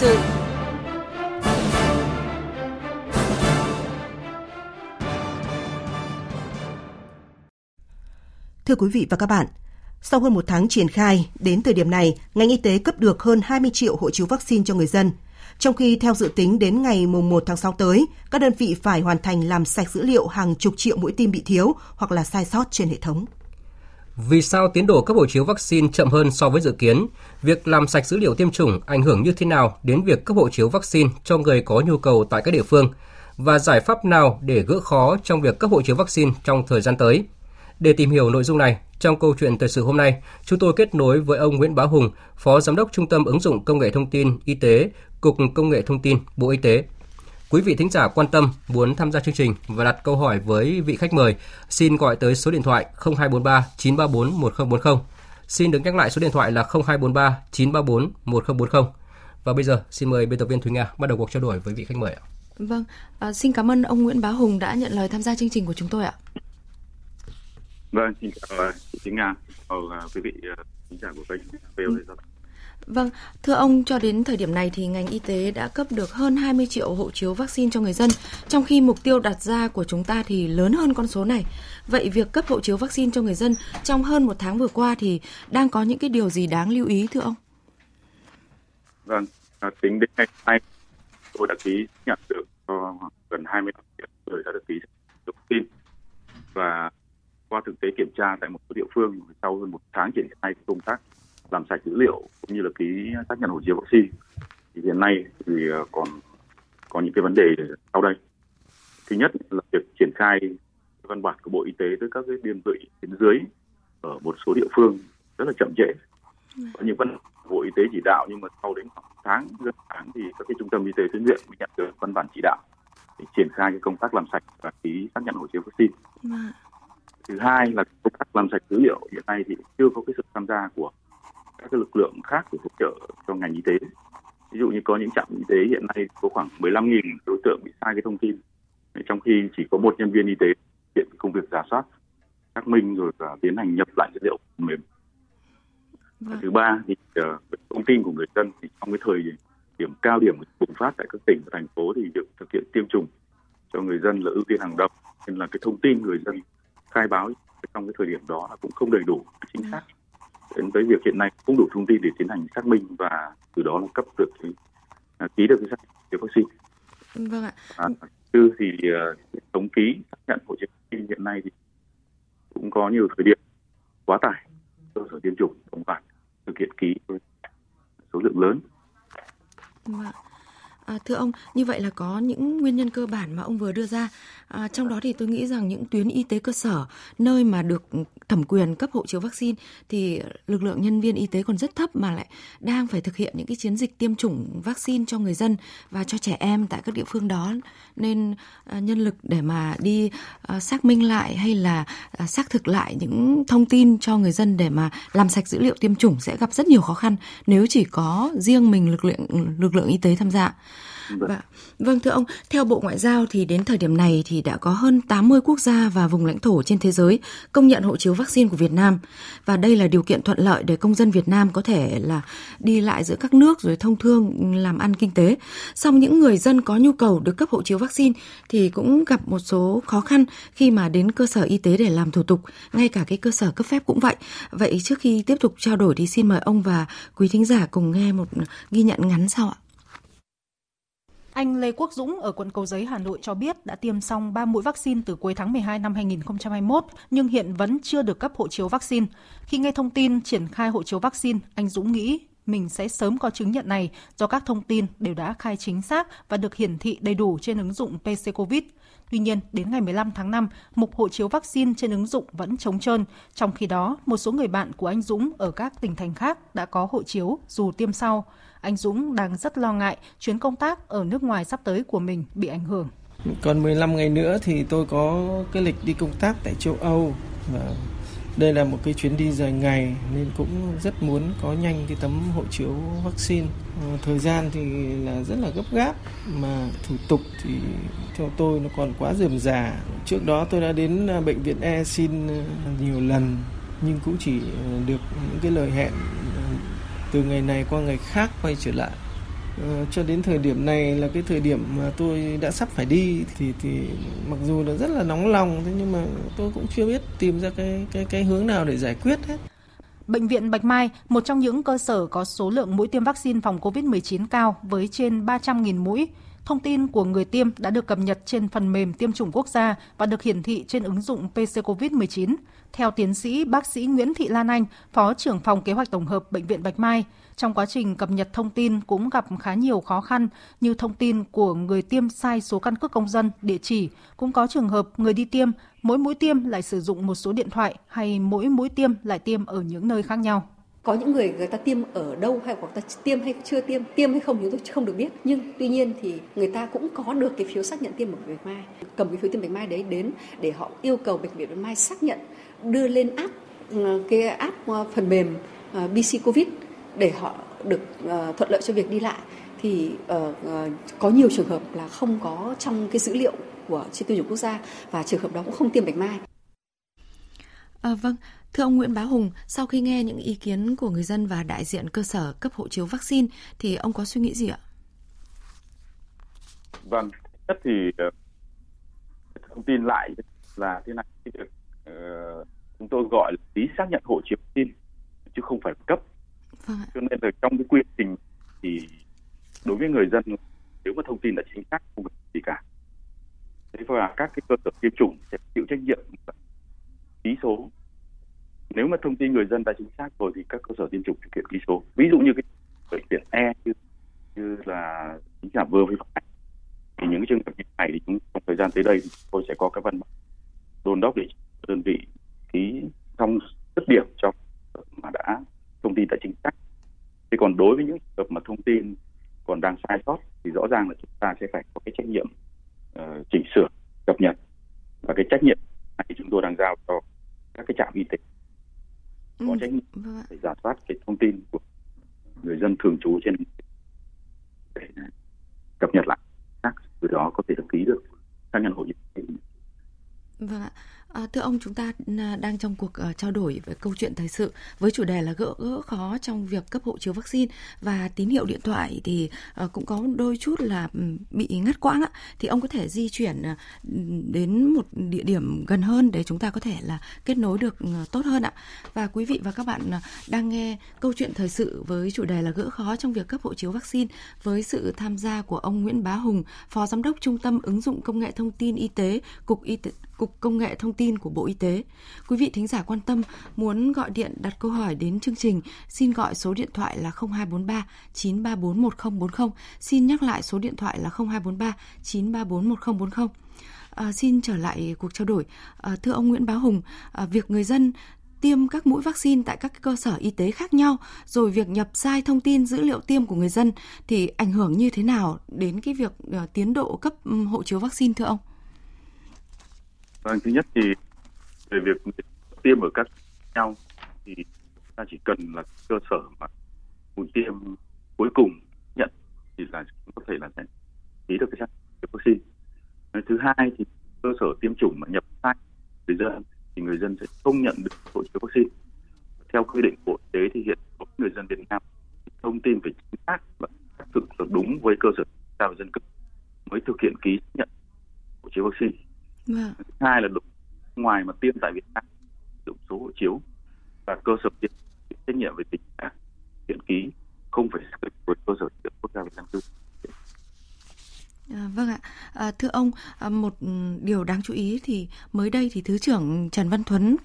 sự Thưa quý vị và các bạn, sau hơn một tháng triển khai, đến thời điểm này, ngành y tế cấp được hơn 20 triệu hộ chiếu vaccine cho người dân. Trong khi theo dự tính đến ngày 1 tháng 6 tới, các đơn vị phải hoàn thành làm sạch dữ liệu hàng chục triệu mũi tim bị thiếu hoặc là sai sót trên hệ thống. Vì sao tiến độ cấp hộ chiếu vaccine chậm hơn so với dự kiến? Việc làm sạch dữ liệu tiêm chủng ảnh hưởng như thế nào đến việc cấp hộ chiếu vaccine cho người có nhu cầu tại các địa phương? Và giải pháp nào để gỡ khó trong việc cấp hộ chiếu vaccine trong thời gian tới? Để tìm hiểu nội dung này, trong câu chuyện thời sự hôm nay, chúng tôi kết nối với ông Nguyễn Bá Hùng, Phó Giám đốc Trung tâm ứng dụng công nghệ thông tin y tế, Cục Công nghệ Thông tin, Bộ Y tế. Quý vị thính giả quan tâm muốn tham gia chương trình và đặt câu hỏi với vị khách mời, xin gọi tới số điện thoại 0243 934 1040. Xin được nhắc lại số điện thoại là 0243 934 1040. Và bây giờ xin mời biên tập viên Thúy Nga bắt đầu cuộc trao đổi với vị khách mời ạ. Vâng, à, xin cảm ơn ông Nguyễn Bá Hùng đã nhận lời tham gia chương trình của chúng tôi ạ. Vâng, xin chào chị Thúy Nga, chào quý vị khán giả của kênh VOD Vâng, thưa ông, cho đến thời điểm này thì ngành y tế đã cấp được hơn 20 triệu hộ chiếu vaccine cho người dân, trong khi mục tiêu đặt ra của chúng ta thì lớn hơn con số này. Vậy việc cấp hộ chiếu vaccine cho người dân trong hơn một tháng vừa qua thì đang có những cái điều gì đáng lưu ý thưa ông? Vâng, à, tính đến ngày nay tôi đã ký nhận được cho gần 20 triệu người đã được ký vaccine và qua thực tế kiểm tra tại một số địa phương sau hơn một tháng triển khai công tác làm sạch dữ liệu cũng như là ký xác nhận hộ chiếu vaccine thì hiện nay thì ờ, còn có những cái vấn đề sau đây. Thứ nhất là việc triển khai văn bản của bộ y tế tới các cái đơn vị tuyến dưới ở một số địa phương rất là chậm trễ. Có những văn bộ y tế chỉ đạo nhưng mà sau đến khoảng tháng gần tháng thì các cái trung tâm y tế tuyến huyện mới nhận được văn bản chỉ đạo để triển khai cái công tác làm sạch và ký xác nhận hộ chiếu vaccine. Vâng. thứ hai là công tác làm sạch dữ liệu hiện nay thì chưa có cái sự tham gia của các cái lực lượng khác để hỗ trợ cho ngành y tế. Ví dụ như có những trạm y tế hiện nay có khoảng 15.000 đối tượng bị sai cái thông tin. Trong khi chỉ có một nhân viên y tế hiện công việc giả soát xác minh rồi và tiến hành nhập lại dữ liệu mềm. Vâng. thứ ba thì uh, thông tin của người dân thì trong cái thời điểm cao điểm bùng phát tại các tỉnh và thành phố thì việc thực hiện tiêm chủng cho người dân là ưu tiên hàng đầu. Nên là cái thông tin người dân khai báo trong cái thời điểm đó là cũng không đầy đủ chính xác đến với việc hiện nay không đủ thông tin để tiến hành xác minh và từ đó là cấp được cái, à, ký được cái xác nhận vaccine. Vâng ạ. À, tư thì uh, thống ký xác nhận hộ chiếu vaccine hiện nay thì cũng có nhiều thời điểm quá tải cơ sở tiêm chủng đồng loạt thực hiện ký số lượng lớn. Vâng ạ. À, thưa ông, như vậy là có những nguyên nhân cơ bản mà ông vừa đưa ra. À, trong đó thì tôi nghĩ rằng những tuyến y tế cơ sở, nơi mà được thẩm quyền cấp hộ chiếu vaccine thì lực lượng nhân viên y tế còn rất thấp mà lại đang phải thực hiện những cái chiến dịch tiêm chủng vaccine cho người dân và cho trẻ em tại các địa phương đó. Nên à, nhân lực để mà đi à, xác minh lại hay là à, xác thực lại những thông tin cho người dân để mà làm sạch dữ liệu tiêm chủng sẽ gặp rất nhiều khó khăn nếu chỉ có riêng mình lực lượng lực lượng y tế tham gia. Vâng. vâng. vâng thưa ông, theo Bộ Ngoại giao thì đến thời điểm này thì đã có hơn 80 quốc gia và vùng lãnh thổ trên thế giới công nhận hộ chiếu vaccine của Việt Nam và đây là điều kiện thuận lợi để công dân Việt Nam có thể là đi lại giữa các nước rồi thông thương làm ăn kinh tế. Song những người dân có nhu cầu được cấp hộ chiếu vaccine thì cũng gặp một số khó khăn khi mà đến cơ sở y tế để làm thủ tục, ngay cả cái cơ sở cấp phép cũng vậy. Vậy trước khi tiếp tục trao đổi thì xin mời ông và quý thính giả cùng nghe một ghi nhận ngắn sau ạ. Anh Lê Quốc Dũng ở quận Cầu Giấy, Hà Nội cho biết đã tiêm xong 3 mũi vaccine từ cuối tháng 12 năm 2021 nhưng hiện vẫn chưa được cấp hộ chiếu vaccine. Khi nghe thông tin triển khai hộ chiếu vaccine, anh Dũng nghĩ mình sẽ sớm có chứng nhận này do các thông tin đều đã khai chính xác và được hiển thị đầy đủ trên ứng dụng PC Covid. Tuy nhiên, đến ngày 15 tháng 5, mục hộ chiếu vaccine trên ứng dụng vẫn trống trơn. Trong khi đó, một số người bạn của anh Dũng ở các tỉnh thành khác đã có hộ chiếu dù tiêm sau anh Dũng đang rất lo ngại chuyến công tác ở nước ngoài sắp tới của mình bị ảnh hưởng. Còn 15 ngày nữa thì tôi có cái lịch đi công tác tại châu Âu và đây là một cái chuyến đi dài ngày nên cũng rất muốn có nhanh cái tấm hộ chiếu vaccine. Ờ, thời gian thì là rất là gấp gáp, mà thủ tục thì theo tôi nó còn quá rườm rà. Trước đó tôi đã đến à, bệnh viện E xin à, nhiều lần, nhưng cũng chỉ ờ, được những cái lời hẹn à, từ ngày này qua ngày khác quay trở lại à, cho đến thời điểm này là cái thời điểm mà tôi đã sắp phải đi thì thì mặc dù là rất là nóng lòng thế nhưng mà tôi cũng chưa biết tìm ra cái cái cái hướng nào để giải quyết hết. Bệnh viện Bạch Mai, một trong những cơ sở có số lượng mũi tiêm vaccine phòng COVID-19 cao với trên 300.000 mũi. Thông tin của người tiêm đã được cập nhật trên phần mềm tiêm chủng quốc gia và được hiển thị trên ứng dụng PC COVID-19. Theo tiến sĩ bác sĩ Nguyễn Thị Lan Anh, Phó trưởng phòng kế hoạch tổng hợp Bệnh viện Bạch Mai, trong quá trình cập nhật thông tin cũng gặp khá nhiều khó khăn như thông tin của người tiêm sai số căn cước công dân, địa chỉ, cũng có trường hợp người đi tiêm, mỗi mũi tiêm lại sử dụng một số điện thoại hay mỗi mũi tiêm lại tiêm ở những nơi khác nhau. Có những người người ta tiêm ở đâu hay hoặc ta tiêm hay chưa tiêm tiêm hay không chúng tôi không được biết. Nhưng tuy nhiên thì người ta cũng có được cái phiếu xác nhận tiêm ở bạch mai cầm cái phiếu tiêm bạch mai đấy đến để họ yêu cầu bệnh viện bạch mai xác nhận đưa lên app ờ, cái app ờ, phần mềm ờ, BC Covid để họ được thuận lợi cho việc đi lại thì uh, uh, có nhiều trường hợp là không có trong cái dữ liệu của chi tiêu dùng quốc gia và trường hợp đó cũng không tiêm bạch mai. À, vâng, thưa ông Nguyễn Bá Hùng, sau khi nghe những ý kiến của người dân và đại diện cơ sở cấp hộ chiếu vaccine thì ông có suy nghĩ gì ạ? Vâng, nhất thì uh, thông tin lại là thế này, cái việc uh, chúng tôi gọi là lý xác nhận hộ chiếu vaccine chứ không phải cấp. Vâng Cho nên là trong cái quy trình thì đối với người dân, nếu mà thông tin là chính xác, không gì cả. Thế và các cái cơ sở tiêm chủng sẽ chịu trách nhiệm ký số. Nếu mà thông tin người dân đã chính xác rồi thì các cơ sở tiêm chủng thực hiện ký số. Ví dụ như cái bệnh viện e như như là chính giả vừa với phải thì những cái trường hợp như này thì chúng trong thời gian tới đây thì tôi sẽ có cái văn bản đôn đốc để đơn vị ký xong dứt điểm cho mà đã thông tin đã chính xác. Thế còn đối với những trường hợp mà thông tin còn đang sai sót thì rõ ràng là chúng ta sẽ phải có cái trách nhiệm uh, chỉnh sửa cập nhật. Và cái trách nhiệm này chúng tôi đang giao cho các cái trạm y tế. Có ừ, trách nhiệm vâng để giả soát cái thông tin của người dân thường trú trên để cập nhật lại. Từ đó có thể đăng ký được. Xác nhận hộ chiếu vâng ạ À, thưa ông, chúng ta à, đang trong cuộc uh, trao đổi về câu chuyện thời sự với chủ đề là gỡ gỡ khó trong việc cấp hộ chiếu vaccine và tín hiệu điện thoại thì uh, cũng có đôi chút là ừ, bị ngắt quãng ạ. Thì ông có thể di chuyển uh, đến một địa điểm gần hơn để chúng ta có thể là kết nối được uh, tốt hơn ạ. Và quý vị và các bạn uh, đang nghe câu chuyện thời sự với chủ đề là gỡ khó trong việc cấp hộ chiếu vaccine với sự tham gia của ông Nguyễn Bá Hùng, Phó Giám đốc Trung tâm ứng dụng công nghệ thông tin y tế, Cục Y tế Cục Công nghệ Thông tin của Bộ Y tế. Quý vị thính giả quan tâm muốn gọi điện đặt câu hỏi đến chương trình, xin gọi số điện thoại là 0243 934 1040. Xin nhắc lại số điện thoại là 0243 934 1040. À, xin trở lại cuộc trao đổi. À, thưa ông Nguyễn Bá Hùng, à, việc người dân tiêm các mũi vaccine tại các cơ sở y tế khác nhau, rồi việc nhập sai thông tin dữ liệu tiêm của người dân thì ảnh hưởng như thế nào đến cái việc uh, tiến độ cấp um, hộ chiếu vaccine thưa ông? Vâng, thứ nhất thì về việc tiêm ở các nhau thì ta chỉ cần là cơ sở mà mũi tiêm cuối cùng nhận thì là có thể là sẽ ký được cái xác nhận vaccine. Thứ hai thì cơ sở tiêm chủng mà nhập sai người dân thì người dân sẽ không nhận được hộ chiếu vaccine. Theo quy định của y tế thì hiện có người dân Việt Nam thông tin phải chính xác và xác thực đúng với cơ sở giao dân cư mới thực hiện ký nhận hộ chiếu vaccine Vâng. hai là ngoài mà tiêm tại Việt Nam dụng số hộ chiếu và cơ sở tiêm, trách nhiệm về tính à, hiện ký, không phải với cơ sở tiêm quốc gia về dân cư. À, vâng ạ, à, thưa ông, à, một điều đáng chú ý thì mới đây thì Thứ trưởng Trần Văn Thuấn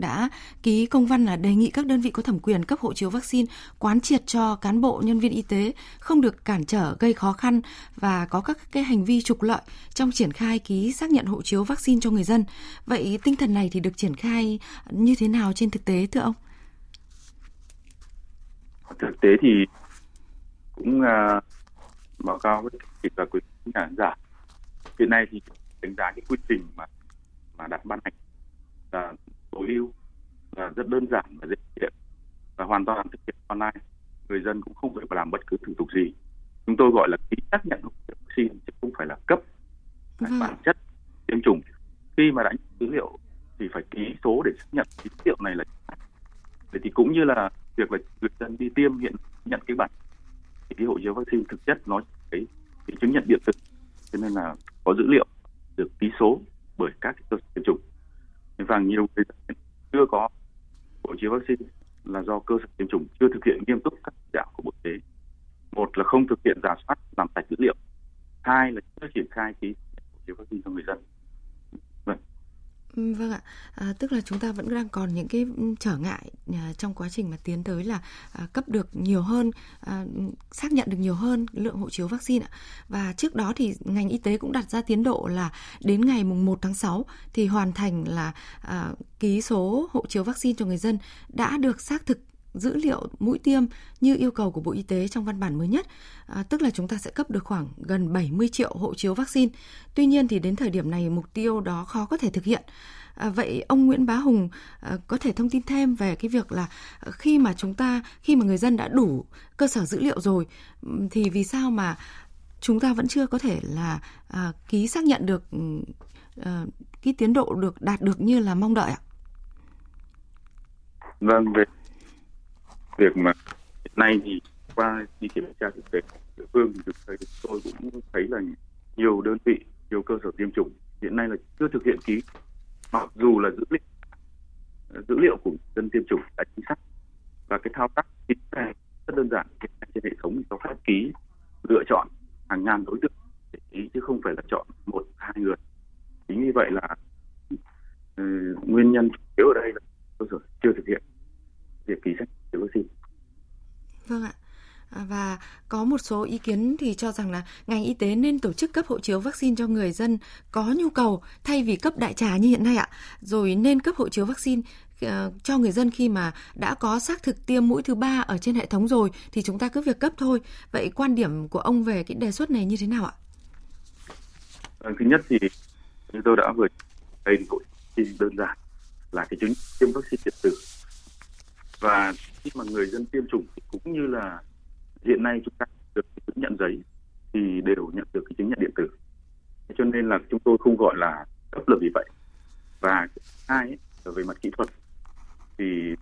đã ký công văn là đề nghị các đơn vị có thẩm quyền cấp hộ chiếu vaccine quán triệt cho cán bộ nhân viên y tế không được cản trở gây khó khăn và có các cái hành vi trục lợi trong triển khai ký xác nhận hộ chiếu vaccine cho người dân. Vậy tinh thần này thì được triển khai như thế nào trên thực tế thưa ông? Thực tế thì cũng uh, báo cáo với kịp là quý khán giả hiện nay thì đánh giá cái quy trình mà mà đặt ban hành là tối ưu là rất đơn giản và dễ thực hiện và hoàn toàn thực hiện online. Người dân cũng không phải làm bất cứ thủ tục gì. Chúng tôi gọi là ký xác nhận vaccine chứ không phải là cấp vâng. bản chất tiêm chủng. Khi mà đã dữ liệu thì phải ký số để xác nhận dữ liệu này là vậy thì cũng như là việc là người dân đi tiêm hiện nhận cái bản thì cái hộ chiếu vaccine thực chất nó cái, cái chứng nhận điện tử. Cho nên là có dữ liệu được ký số bởi các cơ sở tiêm chủng. Và nhiều người chưa có hộ chiếu vaccine là do cơ sở tiêm chủng chưa thực hiện nghiêm túc các chỉ đạo của bộ y tế. Một là không thực hiện giả soát, làm sạch dữ liệu. Hai là chưa triển khai ký hộ chiếu vaccine cho người dân vâng ạ, à, tức là chúng ta vẫn đang còn những cái ừ, trở ngại à, trong quá trình mà tiến tới là à, cấp được nhiều hơn, à, xác nhận được nhiều hơn lượng hộ chiếu vaccine ạ. Và trước đó thì ngành y tế cũng đặt ra tiến độ là đến ngày mùng 1 tháng 6 thì hoàn thành là à, ký số hộ chiếu vaccine cho người dân đã được xác thực dữ liệu mũi tiêm như yêu cầu của Bộ Y tế trong văn bản mới nhất, à, tức là chúng ta sẽ cấp được khoảng gần 70 triệu hộ chiếu vaccine. Tuy nhiên thì đến thời điểm này mục tiêu đó khó có thể thực hiện. À, vậy ông Nguyễn Bá Hùng à, có thể thông tin thêm về cái việc là à, khi mà chúng ta khi mà người dân đã đủ cơ sở dữ liệu rồi thì vì sao mà chúng ta vẫn chưa có thể là à, ký xác nhận được à, cái tiến độ được đạt được như là mong đợi ạ? Vâng, về việc mà hiện nay thì qua đi kiểm tra thực tế địa phương thì thực tế tôi cũng thấy là nhiều đơn vị nhiều cơ sở tiêm chủng hiện nay là chưa thực hiện ký mặc dù là dữ liệu dữ liệu của dân tiêm chủng đã chính xác và cái thao tác ký này rất đơn giản. Trên hệ thống cho phép ký lựa chọn hàng ngàn đối tượng để ký chứ không phải là chọn một hai người. Chính vì vậy là uh, nguyên nhân chủ yếu ở đây là cơ sở chưa thực hiện việc ký sách tiêm vaccine Vâng ạ. À, và có một số ý kiến thì cho rằng là ngành y tế nên tổ chức cấp hộ chiếu vaccine cho người dân có nhu cầu thay vì cấp đại trà như hiện nay ạ. Rồi nên cấp hộ chiếu vaccine uh, cho người dân khi mà đã có xác thực tiêm mũi thứ ba ở trên hệ thống rồi thì chúng ta cứ việc cấp thôi. Vậy quan điểm của ông về cái đề xuất này như thế nào ạ? Ờ, thứ nhất thì như tôi đã vừa đây thì đơn giản là cái chứng tiêm vaccine điện tử và khi mà người dân tiêm chủng cũng như là hiện nay chúng ta được chứng nhận giấy thì đều nhận được cái chứng nhận điện tử. Cho nên là chúng tôi không gọi là cấp là vì vậy. Và hai ấy, là về mặt kỹ thuật thì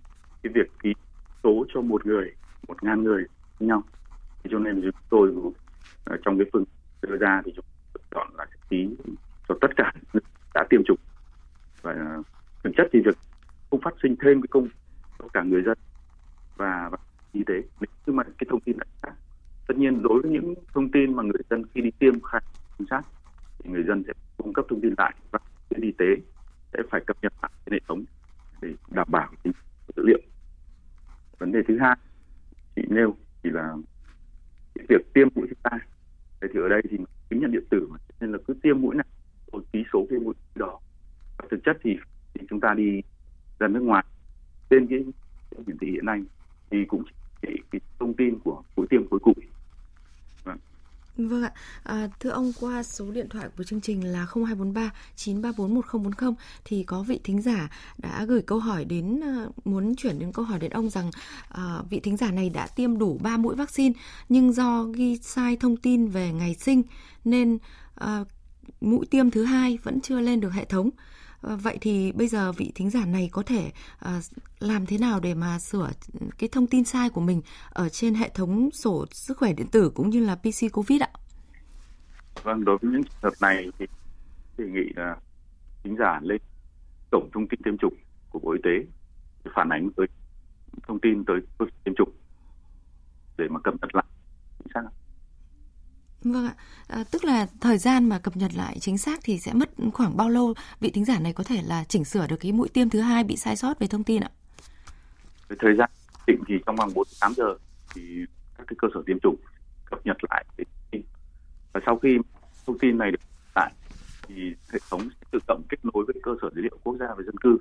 cái việc ký số cho một người một ngàn người với nhau. Thì cho nên chúng tôi ờ, trong cái phương đưa ra thì chúng tôi chọn là ký cho tất cả đã tiêm chủng. Và ờ, thực chất thì việc không phát sinh thêm cái công cho cả người dân và, và y tế. Nhưng mà cái thông tin đã xác tất nhiên đối với những thông tin mà người dân khi đi tiêm khai chính xác thì người dân sẽ cung cấp thông tin lại và bên y tế sẽ phải cập nhật lại trên hệ thống để đảm bảo tính dữ liệu. Vấn đề thứ hai chị nêu thì là cái việc tiêm mũi thứ ba. Thì ở đây thì chứng nhận điện tử mà nên là cứ tiêm mũi này rồi ký số cái mũi đỏ. Và thực chất thì, thì chúng ta đi ra nước ngoài trên cái hiển thị hiện nay thì cũng chỉ cái thông tin của mũi tiêm cuối cùng. Vâng. Vâng ạ, à, thưa ông qua số điện thoại của chương trình là 0243 934 1040 thì có vị thính giả đã gửi câu hỏi đến ờ, muốn chuyển đến câu hỏi đến ông rằng à, vị thính giả này đã tiêm đủ 3 mũi vaccine nhưng do ghi sai thông tin về ngày sinh nên à, mũi tiêm thứ hai vẫn chưa lên được hệ thống. Ờ, vậy thì bây giờ vị thính giả này có thể ờ, làm thế nào để mà sửa cái thông tin sai của mình ở trên hệ thống sổ sức khỏe điện tử cũng như là PC Covid ạ? Vâng, đối với những trường hợp này thì đề nghị là thính giả lên cổng thông tin tiêm chủng của Bộ Y tế để phản ánh tới thông tin tới tiêm chủng để mà cập nhật lại chính xác. Vâng ạ, à, tức là thời gian mà cập nhật lại chính xác thì sẽ mất khoảng bao lâu? Vị thính giả này có thể là chỉnh sửa được cái mũi tiêm thứ hai bị sai sót về thông tin ạ? Thời gian định thì trong vòng 48 giờ thì các cái cơ sở tiêm chủng cập nhật lại và sau khi thông tin này được lại thì hệ thống sẽ tự động kết nối với cơ sở dữ liệu quốc gia về dân cư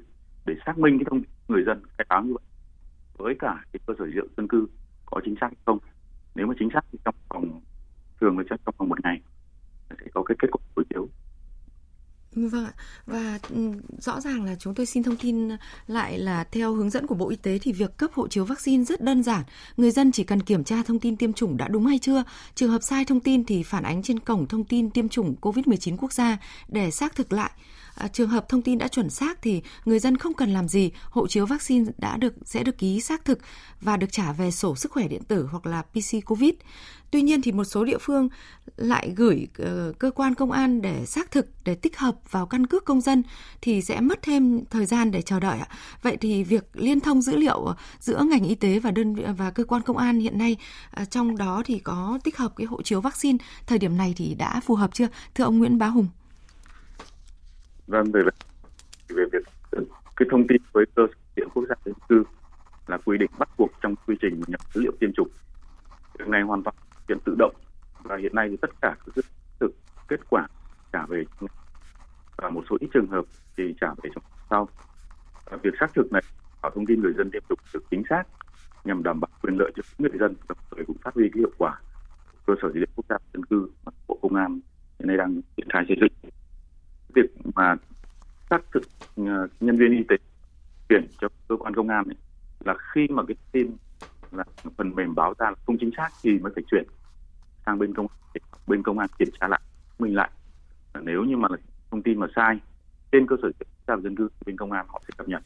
để xác minh cái thông tin người dân khai báo như vậy. Với cả cái cơ sở dữ liệu dân cư có chính xác hay không. Nếu mà chính xác thì trong vòng thường là chắc trong vòng một ngày sẽ có cái kết quả đối chiếu Vâng ạ. Và ừ, rõ ràng là chúng tôi xin thông tin lại là theo hướng dẫn của Bộ Y tế thì việc cấp hộ chiếu vaccine rất đơn giản. Người dân chỉ cần kiểm tra thông tin tiêm chủng đã đúng hay chưa. Trường hợp sai thông tin thì phản ánh trên cổng thông tin tiêm chủng COVID-19 quốc gia để xác thực lại à, trường hợp thông tin đã chuẩn xác thì người dân không cần làm gì, hộ chiếu vaccine đã được sẽ được ký xác thực và được trả về sổ sức khỏe điện tử hoặc là PC Covid. Tuy nhiên thì một số địa phương lại gửi uh, cơ quan công an để xác thực để tích hợp vào căn cước công dân thì sẽ mất thêm thời gian để chờ đợi ạ. Vậy thì việc liên thông dữ liệu giữa ngành y tế và đơn và cơ quan công an hiện nay uh, trong đó thì có tích hợp cái hộ chiếu vaccine thời điểm này thì đã phù hợp chưa? Thưa ông Nguyễn Bá Hùng. Vâng, về về việc ừ, cái thông tin với cơ sở dữ liệu quốc gia dân cư là quy định bắt buộc trong quy trình nhập dữ liệu tiêm chủng. Việc này hoàn toàn hiện tự động và hiện nay thì tất cả các thực kết quả trả về và một số ít trường hợp thì trả về trong sau. Và việc xác thực này bảo thông tin người dân tiêm chủng được chính xác nhằm đảm bảo quyền lợi cho người dân đồng thời cũng phát huy cái hiệu quả cơ sở dữ liệu quốc gia dân cư mà bộ công an hiện nay đang triển khai xây dựng việc mà xác thực ờ, nhân viên y tế chuyển cho cơ quan công an ấy, là khi mà cái tin là phần mềm báo ra là không chính xác thì mới phải chuyển sang bên công bên công an kiểm tra lại mình lại. Nếu như mà là thông tin mà sai trên cơ sở kiểm tra dân cư bên công an họ sẽ cập nhật.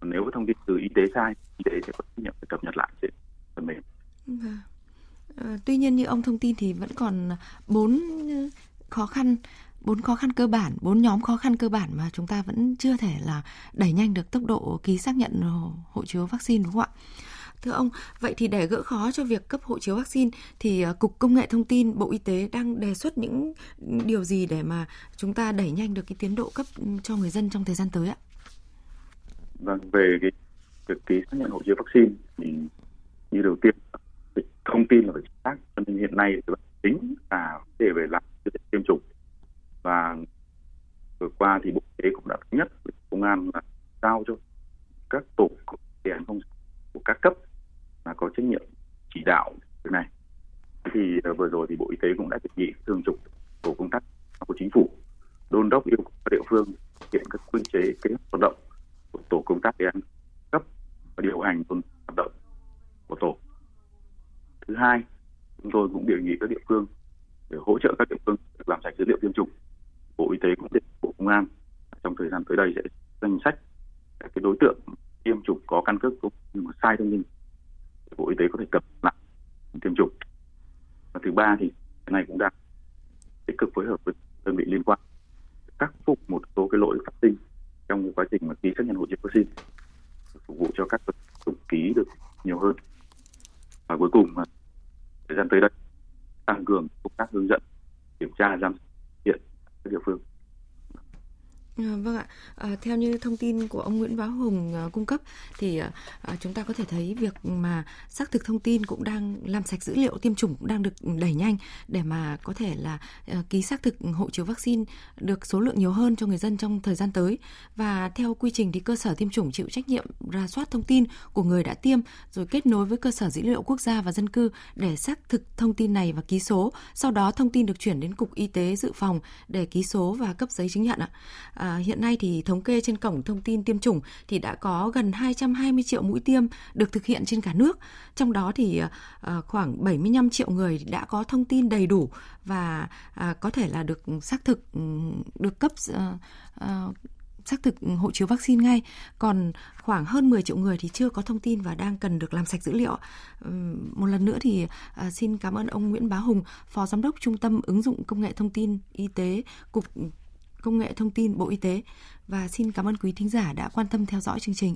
Còn nếu thông tin từ y tế sai y tế sẽ có trách nhiệm phải cập nhật lại trên phần mềm. Vâng. Ờ, tuy nhiên như ông thông tin thì vẫn còn bốn ờ, khó khăn bốn khó khăn cơ bản, bốn nhóm khó khăn cơ bản mà chúng ta vẫn chưa thể là đẩy nhanh được tốc độ ký xác nhận hộ chiếu vaccine đúng không ạ? Thưa ông, vậy thì để gỡ khó cho việc cấp hộ chiếu vaccine thì ờ, Cục Công nghệ Thông tin Bộ Y tế đang đề xuất những điều gì để mà chúng ta đẩy nhanh được cái tiến độ cấp cho người dân trong thời gian tới ạ? Vâng, về cái việc ký xác nhận hộ chiếu vaccine thì như đầu tiên thông tin là phải chính xác cho nên hiện nay tính là để về làm tiêm chủng và vừa qua thì bộ y tế cũng đã thống nhất với công an là giao cho các tổ đề án không của các cấp là có trách nhiệm chỉ đạo việc này. Thì ờ, vừa rồi thì bộ y tế cũng đã đề nghị thường trực tổ công tác của chính phủ đôn đốc yêu cầu các địa phương thực hiện các quy chế kế hoạch hoạt động của tổ công tác đề án cấp và điều hành hoạt động của tổ. Thứ hai, chúng tôi cũng đề nghị các địa phương để hỗ trợ các địa phương làm sạch dữ liệu tiêm chủng bộ y tế cũng như bộ công an trong thời gian tới đây sẽ danh sách các cái đối tượng tiêm chủng có căn cước công nhưng mà sai thông tin bộ y tế có thể cập lại tiêm chủng. Và thứ ba thì cái này cũng đang tích cực phối hợp với đơn vị liên quan khắc phục một số cái lỗi phát sinh trong quá trình mà ký xác nhận hộ chiếu vaccine, phục vụ cho các tổng ký được nhiều hơn. Và cuối cùng thời gian tới đây tăng cường công tác hướng dẫn, kiểm tra, giám sát hiện các địa phương À, Ờ, vâng ạ, à, theo như thông tin của ông Nguyễn Bá Hùng à, cung cấp thì à, chúng ta có thể thấy việc mà xác thực thông tin cũng đang làm sạch dữ liệu tiêm chủng cũng đang được đẩy nhanh để mà có thể là à, ký xác thực hộ chiếu vaccine được số lượng nhiều hơn cho người dân trong thời gian tới. Và theo quy trình thì cơ sở tiêm chủng chịu trách nhiệm ra soát thông tin của người đã tiêm rồi kết nối với cơ sở dữ liệu quốc gia và dân cư để xác thực thông tin này và ký số. Sau đó thông tin được chuyển đến cục y tế dự phòng để ký số và cấp giấy chứng nhận ạ. À, hiện nay thì thống kê trên cổng thông tin tiêm chủng thì đã có gần 220 triệu mũi tiêm được thực hiện trên cả nước. Trong đó thì uh, khoảng 75 triệu người đã có thông tin đầy đủ và à, có thể là được xác thực ừ, được cấp ờ, xác thực hộ chiếu vaccine ngay còn khoảng hơn 10 triệu người thì chưa có thông tin và đang cần được làm sạch dữ liệu ừ, một lần nữa thì xin cảm ơn ông Nguyễn Bá Hùng phó giám đốc trung tâm ứng dụng công nghệ thông tin y tế cục Công nghệ Thông tin Bộ Y tế và xin cảm ơn quý thính giả đã quan tâm theo dõi chương trình.